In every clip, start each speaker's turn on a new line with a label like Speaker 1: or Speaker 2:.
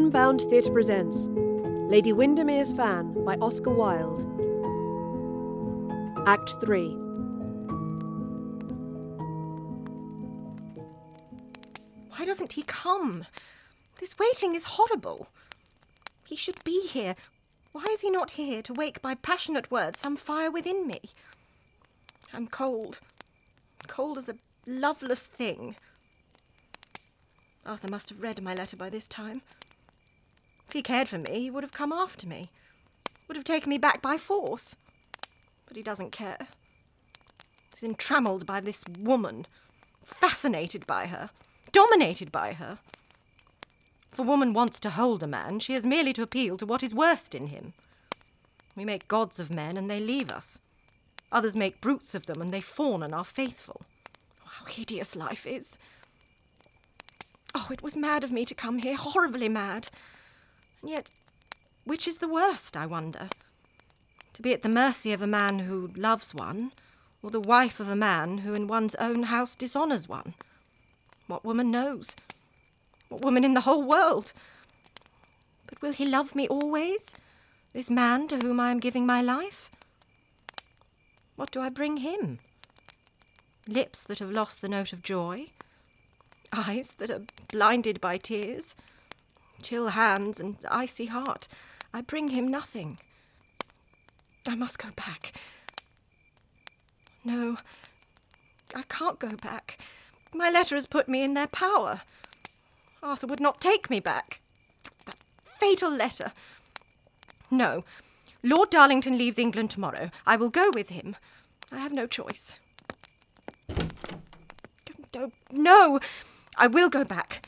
Speaker 1: Unbound Theatre presents Lady Windermere's Fan by Oscar Wilde. Act 3.
Speaker 2: Why doesn't he come? This waiting is horrible. He should be here. Why is he not here to wake by passionate words some fire within me? I'm cold. Cold as a loveless thing. Arthur must have read my letter by this time. If he cared for me, he would have come after me, would have taken me back by force. But he doesn't care. He's entrammelled by this woman, fascinated by her, dominated by her. If a woman wants to hold a man, she has merely to appeal to what is worst in him. We make gods of men and they leave us. Others make brutes of them and they fawn and are faithful. Oh, how hideous life is! Oh, it was mad of me to come here, horribly mad. Yet, which is the worst, I wonder? To be at the mercy of a man who loves one, or the wife of a man who in one's own house dishonours one? What woman knows? What woman in the whole world? But will he love me always, this man to whom I am giving my life? What do I bring him? Lips that have lost the note of joy, eyes that are blinded by tears, chill hands and icy heart. I bring him nothing. I must go back. No, I can't go back. My letter has put me in their power. Arthur would not take me back. That fatal letter. No, Lord Darlington leaves England tomorrow. I will go with him. I have no choice. No, no, I will go back.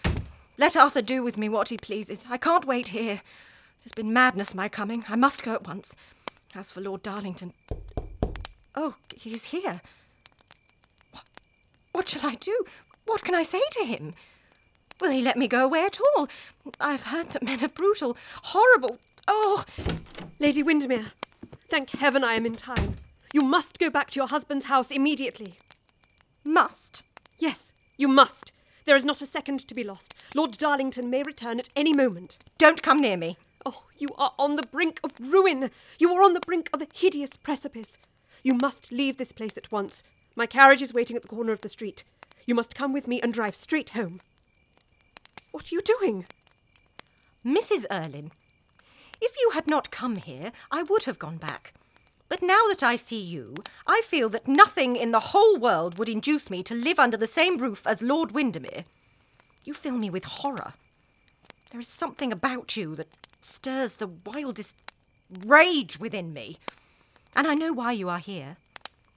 Speaker 2: Let Arthur do with me what he pleases. I can't wait here. It has been madness my coming. I must go at once. As for Lord Darlington. Oh, he's here. What, what shall I do? What can I say to him? Will he let me go away at all? I've heard that men are brutal, horrible. Oh!
Speaker 1: Lady Windermere, thank heaven I am in time. You must go back to your husband's house immediately.
Speaker 2: Must?
Speaker 1: Yes, you must. There is not a second to be lost. Lord Darlington may return at any moment.
Speaker 2: Don't come near me.
Speaker 1: Oh, you are on the brink of ruin. You are on the brink of a hideous precipice. You must leave this place at once. My carriage is waiting at the corner of the street. You must come with me and drive straight home. What are you doing?
Speaker 2: Mrs. Erlynne, if you had not come here, I would have gone back. But now that I see you, I feel that nothing in the whole world would induce me to live under the same roof as Lord Windermere. You fill me with horror. There is something about you that stirs the wildest rage within me. And I know why you are here.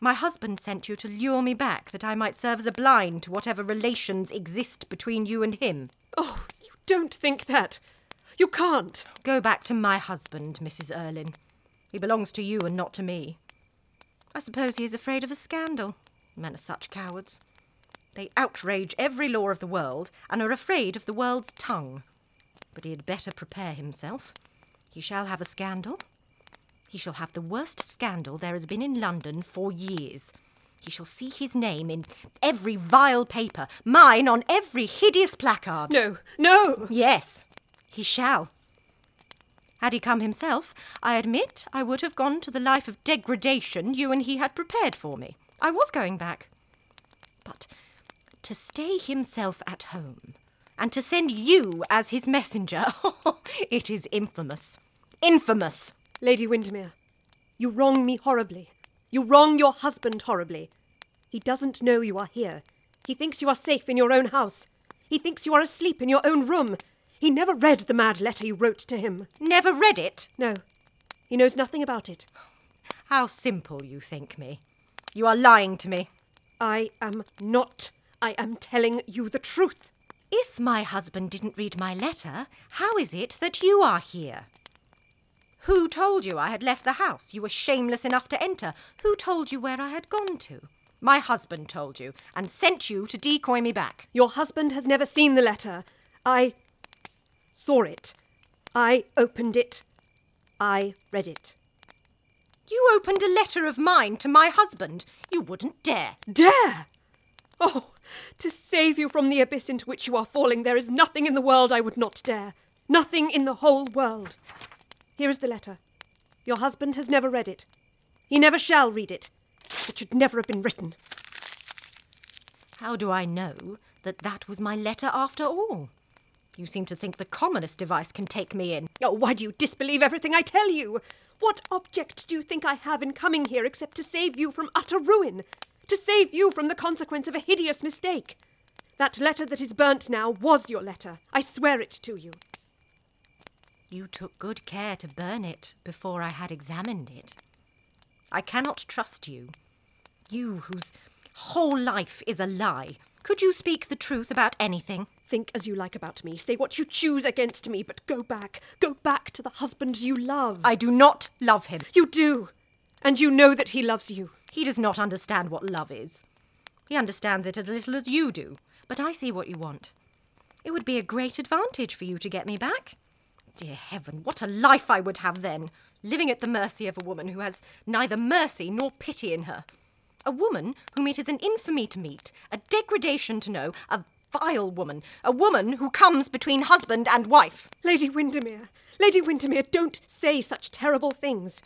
Speaker 2: My husband sent you to lure me back that I might serve as a blind to whatever relations exist between you and him.
Speaker 1: Oh, you don't think that. You can't.
Speaker 2: Go back to my husband, Mrs. Erlynne. He belongs to you and not to me. I suppose he is afraid of a scandal. Men are such cowards. They outrage every law of the world and are afraid of the world's tongue. But he had better prepare himself. He shall have a scandal. He shall have the worst scandal there has been in London for years. He shall see his name in every vile paper, mine on every hideous placard.
Speaker 1: No, no!
Speaker 2: Yes, he shall. Had he come himself, I admit I would have gone to the life of degradation you and he had prepared for me. I was going back. But to stay himself at home, and to send you as his messenger, it is infamous. Infamous!
Speaker 1: Lady Windermere, you wrong me horribly. You wrong your husband horribly. He doesn't know you are here. He thinks you are safe in your own house. He thinks you are asleep in your own room. He never read the mad letter you wrote to him.
Speaker 2: Never read it?
Speaker 1: No. He knows nothing about it.
Speaker 2: How simple you think me. You are lying to me.
Speaker 1: I am not. I am telling you the truth.
Speaker 2: If my husband didn't read my letter, how is it that you are here? Who told you I had left the house? You were shameless enough to enter. Who told you where I had gone to? My husband told you, and sent you to decoy me back.
Speaker 1: Your husband has never seen the letter. I saw it. I opened it. I read it.
Speaker 2: You opened a letter of mine to my husband. You wouldn't dare.
Speaker 1: Dare! Oh, to save you from the abyss into which you are falling, there is nothing in the world I would not dare. Nothing in the whole world. Here is the letter. Your husband has never read it. He never shall read it. It should never have been written.
Speaker 2: How do I know that that was my letter after all? You seem to think the commonest device can take me in.
Speaker 1: Oh, why do you disbelieve everything I tell you? What object do you think I have in coming here except to save you from utter ruin? To save you from the consequence of a hideous mistake? That letter that is burnt now was your letter. I swear it to you.
Speaker 2: You took good care to burn it before I had examined it. I cannot trust you. You whose whole life is a lie. Could you speak the truth about anything?
Speaker 1: Think as you like about me. Say what you choose against me, but go back. Go back to the husband you love.
Speaker 2: I do not love him.
Speaker 1: You do. And you know that he loves you.
Speaker 2: He does not understand what love is. He understands it as little as you do. But I see what you want. It would be a great advantage for you to get me back. Dear heaven, what a life I would have then, living at the mercy of a woman who has neither mercy nor pity in her. A woman whom it is an infamy to meet, a degradation to know, a vile woman, a woman who comes between husband and wife.
Speaker 1: Lady Windermere, Lady Windermere, don't say such terrible things.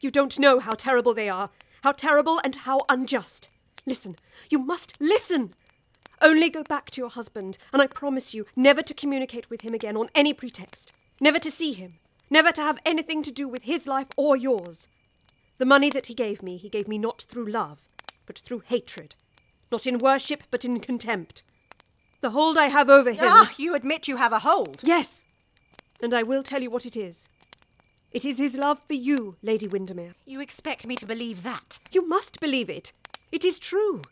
Speaker 1: You don't know how terrible they are, how terrible and how unjust. Listen, you must listen. Only go back to your husband, and I promise you never to communicate with him again on any pretext, never to see him, never to have anything to do with his life or yours. The money that he gave me, he gave me not through love, but through hatred, not in worship, but in contempt. The hold I have over him.
Speaker 2: Ah, you admit you have a hold.
Speaker 1: Yes, and I will tell you what it is. It is his love for you, Lady Windermere.
Speaker 2: You expect me to believe that?
Speaker 1: You must believe it. It is true.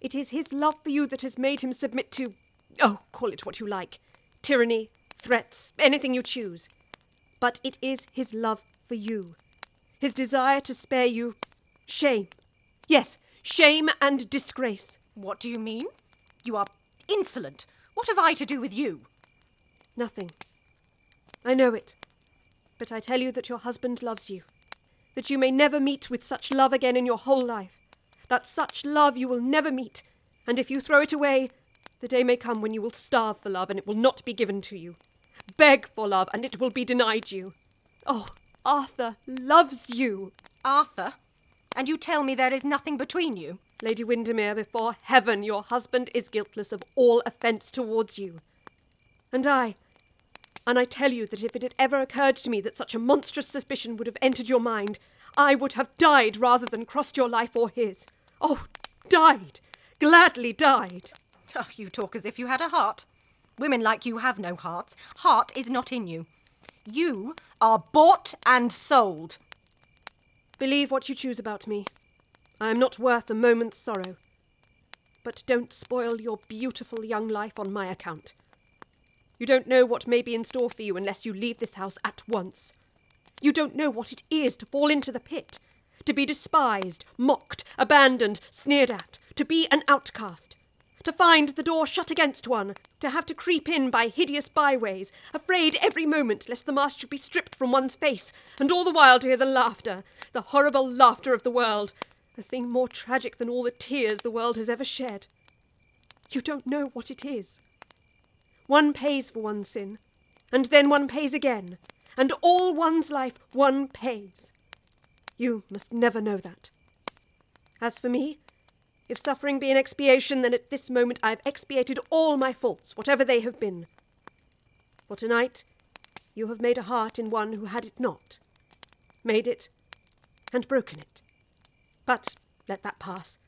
Speaker 1: It is his love for you that has made him submit to. Oh, call it what you like tyranny, threats, anything you choose. But it is his love for you. His desire to spare you shame. Yes, shame and disgrace.
Speaker 2: What do you mean? You are insolent. What have I to do with you?
Speaker 1: Nothing. I know it. But I tell you that your husband loves you. That you may never meet with such love again in your whole life. That such love you will never meet. And if you throw it away, the day may come when you will starve for love and it will not be given to you. Beg for love and it will be denied you. Oh, Arthur loves you.
Speaker 2: Arthur? And you tell me there is nothing between you?
Speaker 1: Lady Windermere, before heaven, your husband is guiltless of all offence towards you. And I, and I tell you that if it had ever occurred to me that such a monstrous suspicion would have entered your mind, I would have died rather than crossed your life or his. Oh, died! Gladly died!
Speaker 2: Oh, you talk as if you had a heart. Women like you have no hearts. Heart is not in you. You are bought and sold.
Speaker 1: Believe what you choose about me. I am not worth a moment's sorrow. But don't spoil your beautiful young life on my account. You don't know what may be in store for you unless you leave this house at once. You don't know what it is to fall into the pit, to be despised, mocked, abandoned, sneered at, to be an outcast, to find the door shut against one, to have to creep in by hideous byways, afraid every moment lest the mask should be stripped from one's face, and all the while to hear the laughter, the horrible laughter of the world, a thing more tragic than all the tears the world has ever shed. You don't know what it is. One pays for one sin, and then one pays again, and all one's life one pays. You must never know that. As for me, if suffering be an expiation, then at this moment I have expiated all my faults, whatever they have been. For tonight, you have made a heart in one who had it not, made it, and broken it. But let that pass.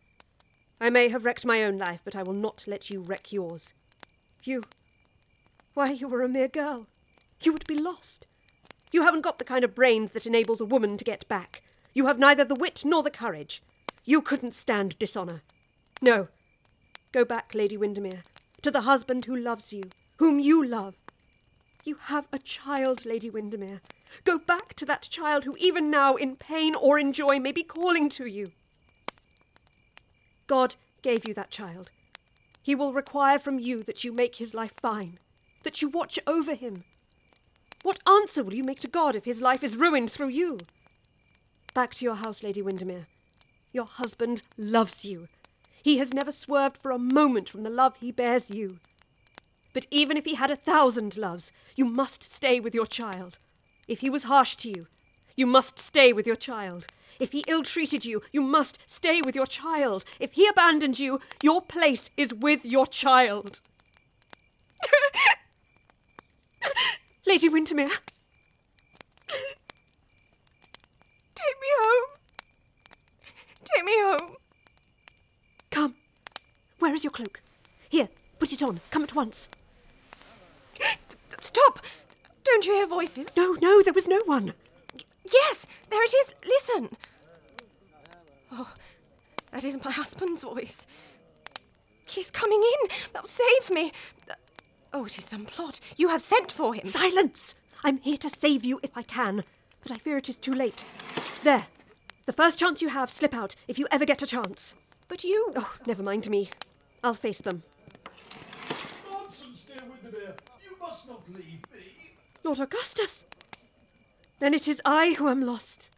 Speaker 1: I may have wrecked my own life, but I will not let you wreck yours. You. Why, you were a mere girl. You would be lost. You haven't got the kind of brains that enables a woman to get back. You have neither the wit nor the courage. You couldn't stand dishonour. No. Go back, Lady Windermere, to the husband who loves you, whom you love. You have a child, Lady Windermere. Go back to that child who, even now, in pain or in joy, may be calling to you. God gave you that child. He will require from you that you make his life fine, that you watch over him. What answer will you make to God if his life is ruined through you? Back to your house, Lady Windermere. Your husband loves you. He has never swerved for a moment from the love he bears you. But even if he had a thousand loves, you must stay with your child. If he was harsh to you, you must stay with your child. If he ill treated you, you must stay with your child. If he abandoned you, your place is with your child. Lady Windermere.
Speaker 2: Take me home. Take me home.
Speaker 1: Come. Where is your cloak? Here, put it on. Come at once.
Speaker 2: Stop! Don't you hear voices?
Speaker 1: No, no, there was no one.
Speaker 2: Yes, there it is. Listen. Oh, that is my husband's voice. He's coming in. That'll save me. Oh, it is some plot. You have sent for him.
Speaker 1: Silence! I'm here to save you if I can, but I fear it is too late. There. The first chance you have, slip out, if you ever get a chance.
Speaker 2: But you.
Speaker 1: Oh, never mind me. I'll face them.
Speaker 3: Nonsense, dear Windermere. You must not leave me.
Speaker 1: Lord Augustus! Then it is I who am lost.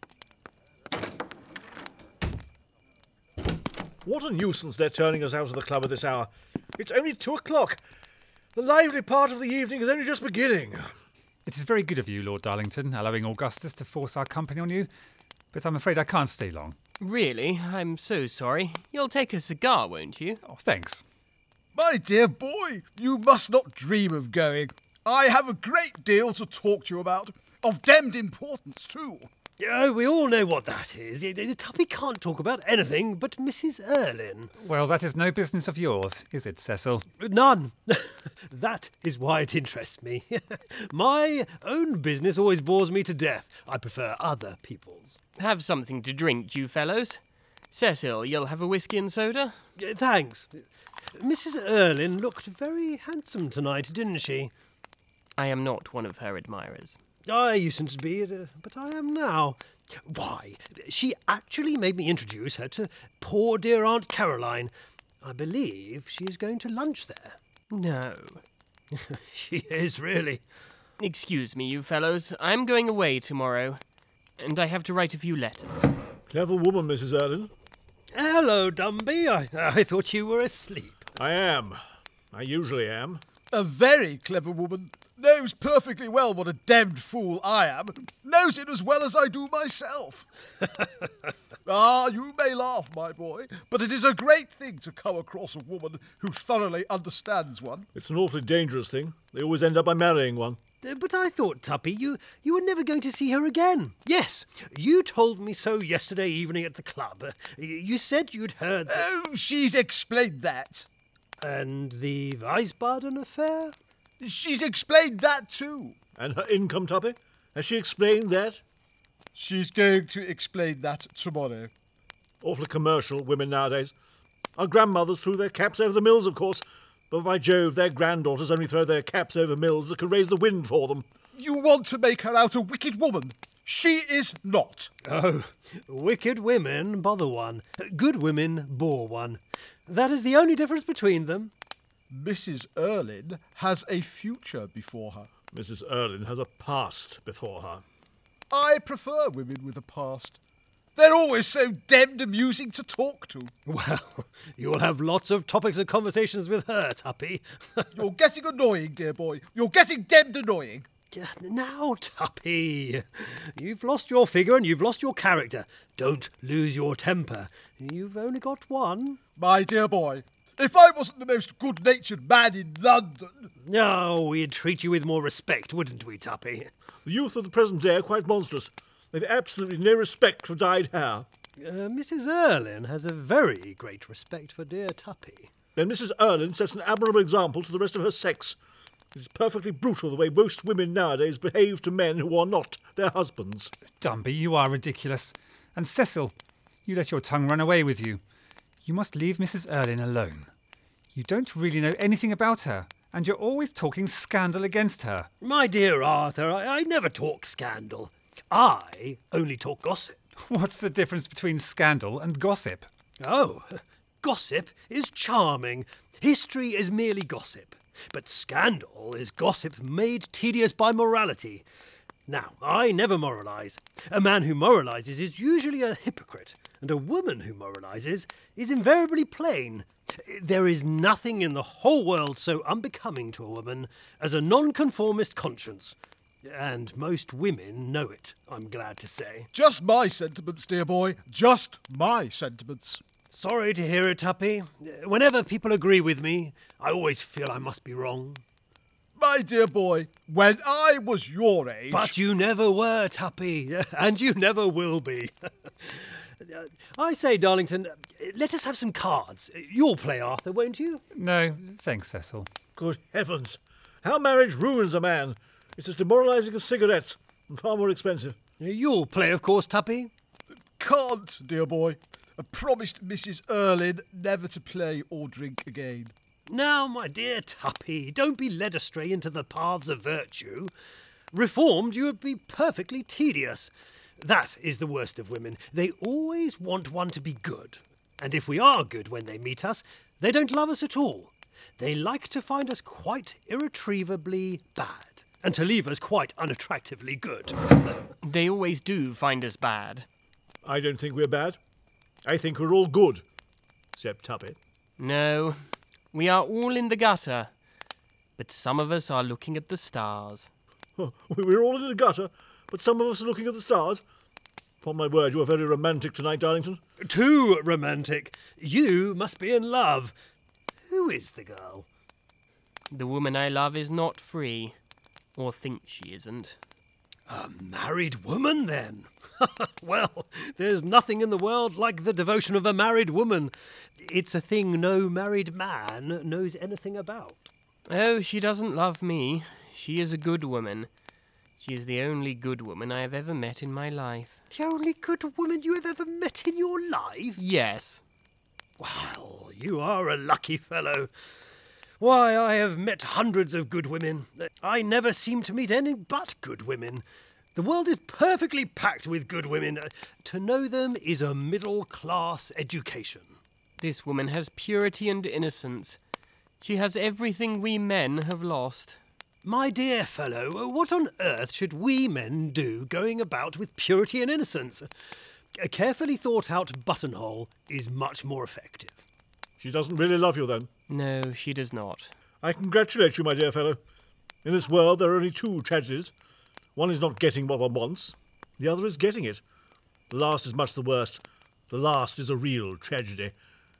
Speaker 3: What a nuisance they're turning us out of the club at this hour. It's only two o'clock. The lively part of the evening is only just beginning.
Speaker 4: It is very good of you, Lord Darlington, allowing Augustus to force our company on you, but I'm afraid I can't stay long.
Speaker 5: Really? I'm so sorry. You'll take a cigar, won't you?
Speaker 4: Oh, thanks.
Speaker 6: My dear boy, you must not dream of going. I have a great deal to talk to you about, of demmed importance too.
Speaker 7: Oh, we all know what that is. Y- y- Tuppy can't talk about anything but Mrs. Erlynne.
Speaker 4: Well, that is no business of yours, is it, Cecil?
Speaker 7: None. that is why it interests me. My own business always bores me to death. I prefer other people's.
Speaker 5: Have something to drink, you fellows. Cecil, you'll have a whisky and soda?
Speaker 7: Thanks. Mrs. Erlynne looked very handsome tonight, didn't she?
Speaker 5: I am not one of her admirers.
Speaker 7: I usedn't to be, uh, but I am now. Why, she actually made me introduce her to poor dear Aunt Caroline. I believe she is going to lunch there.
Speaker 5: No.
Speaker 7: She is, really.
Speaker 5: Excuse me, you fellows. I'm going away tomorrow, and I have to write a few letters.
Speaker 3: Clever woman, Mrs. Erlynne.
Speaker 7: Hello, Dumby. I, I thought you were asleep.
Speaker 3: I am. I usually am.
Speaker 6: A very clever woman. Knows perfectly well what a damned fool I am. Knows it as well as I do myself. ah, you may laugh, my boy, but it is a great thing to come across a woman who thoroughly understands one.
Speaker 3: It's an awfully dangerous thing. They always end up by marrying one.
Speaker 7: Uh, But I thought, Tuppy, you, you were never going to see her again. Yes, you told me so yesterday evening at the club. Uh, You said you'd heard. that-
Speaker 6: Oh, she's explained that.
Speaker 7: and the Wiesbaden affair?
Speaker 6: She's explained that too.
Speaker 3: And her income, Tuppy? Has she explained that?
Speaker 6: She's going to explain that tomorrow.
Speaker 3: Awfully commercial, women nowadays. Our grandmothers threw their caps over the mills, of course. But by Jove, their granddaughters only throw their caps over mills that can raise the wind for them.
Speaker 6: You want to make her out a wicked woman. She is not.
Speaker 7: Oh, wicked women bother one. Good women bore one. That is the only difference between them.
Speaker 6: Mrs. Erlynne has a future before her.
Speaker 3: Mrs. Erlynne has a past before her.
Speaker 6: I prefer women with a past. They're always so damned amusing to talk to.
Speaker 7: Well, you'll have lots of topics of conversations with her, Tuppy.
Speaker 6: You're getting annoying, dear boy. You're getting damned annoying.
Speaker 7: now, Tuppy, you've lost your figure and you've lost your character. Don't lose your temper. You've only got one.
Speaker 6: My dear boy, if I wasn't the most good natured man in London.
Speaker 7: Oh, we'd treat you with more respect, wouldn't we, Tuppy?
Speaker 3: The youth of the present day are quite monstrous. They've absolutely no respect for dyed hair.
Speaker 7: Uh, Mrs. Erlynne has a very great respect for dear Tuppy.
Speaker 3: Then Mrs. Erlynne sets an admirable example to the rest of her sex. It's perfectly brutal the way most women nowadays behave to men who are not their husbands.
Speaker 4: Dumby, you are ridiculous. And Cecil, you let your tongue run away with you. You must leave Mrs. Erlynne alone. You don't really know anything about her, and you're always talking scandal against her.
Speaker 7: My dear Arthur, I, I never talk scandal. I only talk gossip.
Speaker 4: What's the difference between scandal and gossip?
Speaker 7: Oh, gossip is charming. History is merely gossip. But scandal is gossip made tedious by morality. Now, I never moralise. A man who moralises is usually a hypocrite, and a woman who moralises is invariably plain. There is nothing in the whole world so unbecoming to a woman as a nonconformist conscience. And most women know it, I'm glad to say.
Speaker 6: Just my sentiments, dear boy. Just my sentiments.
Speaker 7: Sorry to hear it, Tuppy. Whenever people agree with me, I always feel I must be wrong.
Speaker 6: My dear boy, when I was your age.
Speaker 7: But you never were, Tuppy, and you never will be. I say, Darlington, let us have some cards. You'll play, Arthur, won't you?
Speaker 4: No, thanks, Cecil.
Speaker 3: Good heavens! How marriage ruins a man! It's as demoralising as cigarettes, and far more expensive.
Speaker 7: You'll play, of course, Tuppy.
Speaker 6: Can't, dear boy. I promised Mrs. Erlynne never to play or drink again.
Speaker 7: Now, my dear Tuppy, don't be led astray into the paths of virtue. Reformed, you would be perfectly tedious. That is the worst of women. They always want one to be good. And if we are good when they meet us, they don't love us at all. They like to find us quite irretrievably bad, and to leave us quite unattractively good.
Speaker 5: They always do find us bad.
Speaker 3: I don't think we're bad. I think we're all good. Except Tuppy.
Speaker 5: No, we are all in the gutter. But some of us are looking at the stars.
Speaker 3: We're all in the gutter, but some of us are looking at the stars. Upon my word, you are very romantic tonight, Darlington.
Speaker 7: Too romantic. You must be in love. Who is the girl?
Speaker 5: The woman I love is not free. Or thinks she isn't.
Speaker 7: A married woman, then? well, there's nothing in the world like the devotion of a married woman. It's a thing no married man knows anything about.
Speaker 5: Oh, she doesn't love me. She is a good woman. She is the only good woman I have ever met in my life.
Speaker 7: The only good woman you have ever met in your life?
Speaker 5: Yes.
Speaker 7: Well, you are a lucky fellow. Why, I have met hundreds of good women. I never seem to meet any but good women. The world is perfectly packed with good women. To know them is a middle class education.
Speaker 5: This woman has purity and innocence. She has everything we men have lost.
Speaker 7: My dear fellow, what on earth should we men do going about with purity and innocence? A carefully thought out buttonhole is much more effective.
Speaker 3: She doesn't really love you, then.
Speaker 5: No, she does not.
Speaker 3: I congratulate you, my dear fellow. In this world, there are only two tragedies. One is not getting what one wants, the other is getting it. The last is much the worst. The last is a real tragedy.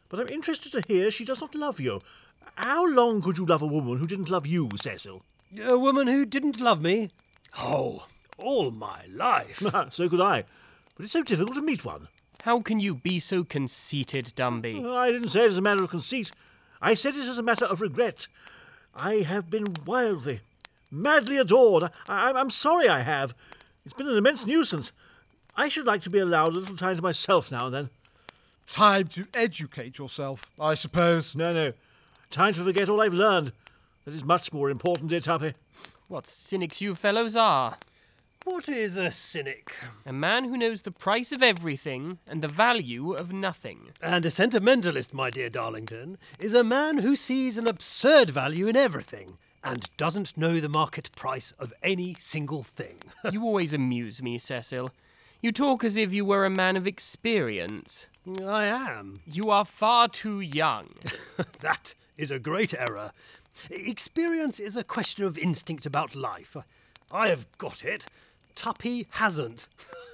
Speaker 3: But I'm interested to hear she does not love you. How long could you love a woman who didn't love you, Cecil?
Speaker 7: A woman who didn't love me? Oh, all my life.
Speaker 3: so could I. But it's so difficult to meet one.
Speaker 5: How can you be so conceited, Dumby?
Speaker 3: Uh, I didn't say it as a matter of conceit. I said it as a matter of regret. I have been wildly, madly adored. I, am sorry I have. It's been an immense nuisance. I should like to be allowed a little time to myself now and then.
Speaker 6: Time to educate yourself, I suppose.
Speaker 3: No, no. Time to forget all I've learned. That is much more important, dear Tuppy.
Speaker 5: What cynics you fellows are.
Speaker 7: What is a cynic?
Speaker 5: A man who knows the price of everything and the value of nothing.
Speaker 7: And a sentimentalist, my dear Darlington, is a man who sees an absurd value in everything and doesn't know the market price of any single thing.
Speaker 5: you always amuse me, Cecil. You talk as if you were a man of experience.
Speaker 7: I am.
Speaker 5: You are far too young.
Speaker 7: that is a great error. Experience is a question of instinct about life. I have got it. Tuppy hasn't.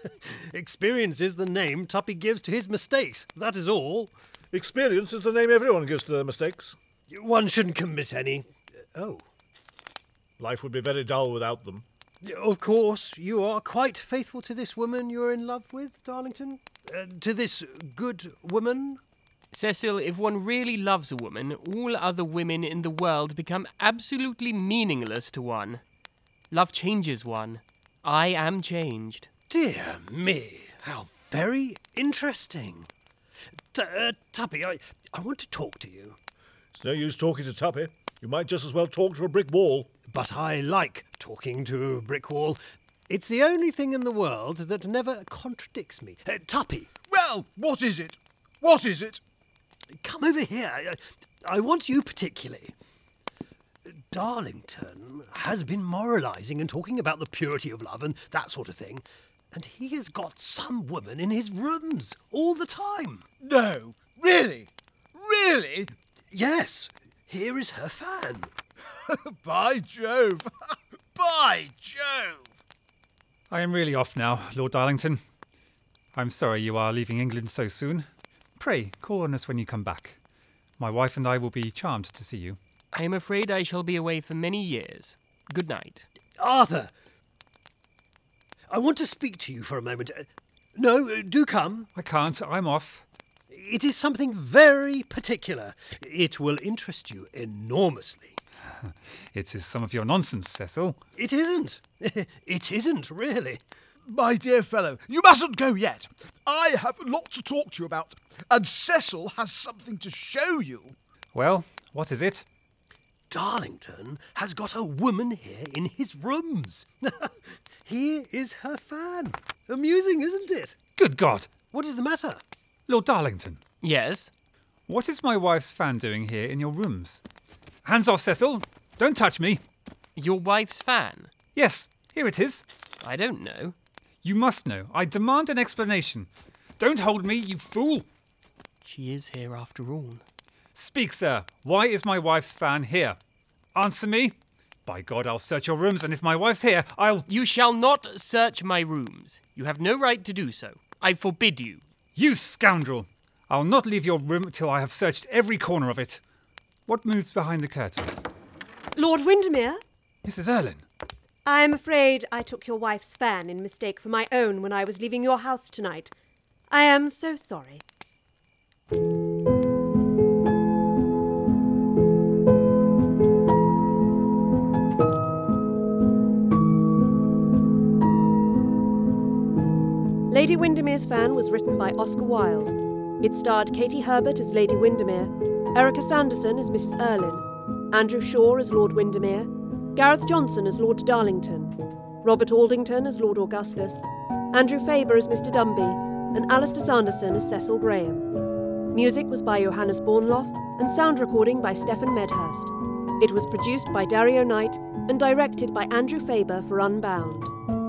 Speaker 7: Experience is the name Tuppy gives to his mistakes. That is all.
Speaker 3: Experience is the name everyone gives to their mistakes.
Speaker 7: One shouldn't commit any. Oh.
Speaker 3: Life would be very dull without them.
Speaker 7: Of course, you are quite faithful to this woman you're in love with, Darlington? Uh, to this good woman?
Speaker 5: Cecil, if one really loves a woman, all other women in the world become absolutely meaningless to one. Love changes one. I am changed.
Speaker 7: Dear me, how very interesting. T- uh, Tuppy, I, I want to talk to you.
Speaker 3: It's no use talking to Tuppy. You might just as well talk to a brick wall.
Speaker 7: But I like talking to a brick wall. It's the only thing in the world that never contradicts me. Uh, Tuppy!
Speaker 6: Well, what is it? What is it?
Speaker 7: Come over here. I, I want you particularly. Darlington has been moralising and talking about the purity of love and that sort of thing, and he has got some woman in his rooms all the time.
Speaker 6: No, really? Really?
Speaker 7: Yes, here is her fan.
Speaker 6: By Jove! By Jove!
Speaker 4: I am really off now, Lord Darlington. I'm sorry you are leaving England so soon. Pray call on us when you come back. My wife and I will be charmed to see you.
Speaker 5: I am afraid I shall be away for many years. Good night.
Speaker 7: Arthur! I want to speak to you for a moment. No, do come.
Speaker 4: I can't, I'm off.
Speaker 7: It is something very particular. It will interest you enormously.
Speaker 4: It is some of your nonsense, Cecil.
Speaker 7: It isn't. it isn't, really.
Speaker 6: My dear fellow, you mustn't go yet. I have a lot to talk to you about, and Cecil has something to show you.
Speaker 4: Well, what is it?
Speaker 7: Darlington has got a woman here in his rooms. here is her fan. Amusing, isn't it?
Speaker 4: Good God!
Speaker 7: What is the matter?
Speaker 4: Lord Darlington,
Speaker 5: Yes?
Speaker 4: what is my wife's fan doing here in your rooms? Hands off, Cecil! Don't touch me!
Speaker 5: Your wife's fan?
Speaker 4: Yes, here it is.
Speaker 5: I don't know.
Speaker 4: You must know. I demand an explanation. Don't hold me, you fool!
Speaker 5: She is here after all.
Speaker 4: Speak, sir. Why is my wife's fan here? Answer me. By God, I'll search your rooms, and if my wife's here, I'll.
Speaker 5: You shall not search my rooms. You have no right to do so. I forbid you.
Speaker 4: You scoundrel! I'll not leave your room till I have searched every corner of it. What moves behind the curtain?
Speaker 1: Lord Windermere,
Speaker 4: Mrs. Erlynne.
Speaker 1: I am afraid I took your wife's fan in mistake for my own when I was leaving your house tonight. I am so sorry. Windermere's Fan was written by Oscar Wilde. It starred Kati Herbert as Lady Windermere, Erika Sanderson as Mrs. Erlynne, Andrew Shaw as Lord Windermere, Gareth Johnson as Lord Darlington, Robert Aldington as Lord Augustus, Andrew Faber as Mr. Dumby, and Alistair Sanderson as Cecil Graham. Music was by Johannes Bornlof and sound recording by Stephan Medhurst. It was produced by Dario Knight and directed by Andrew Faber for Unbound.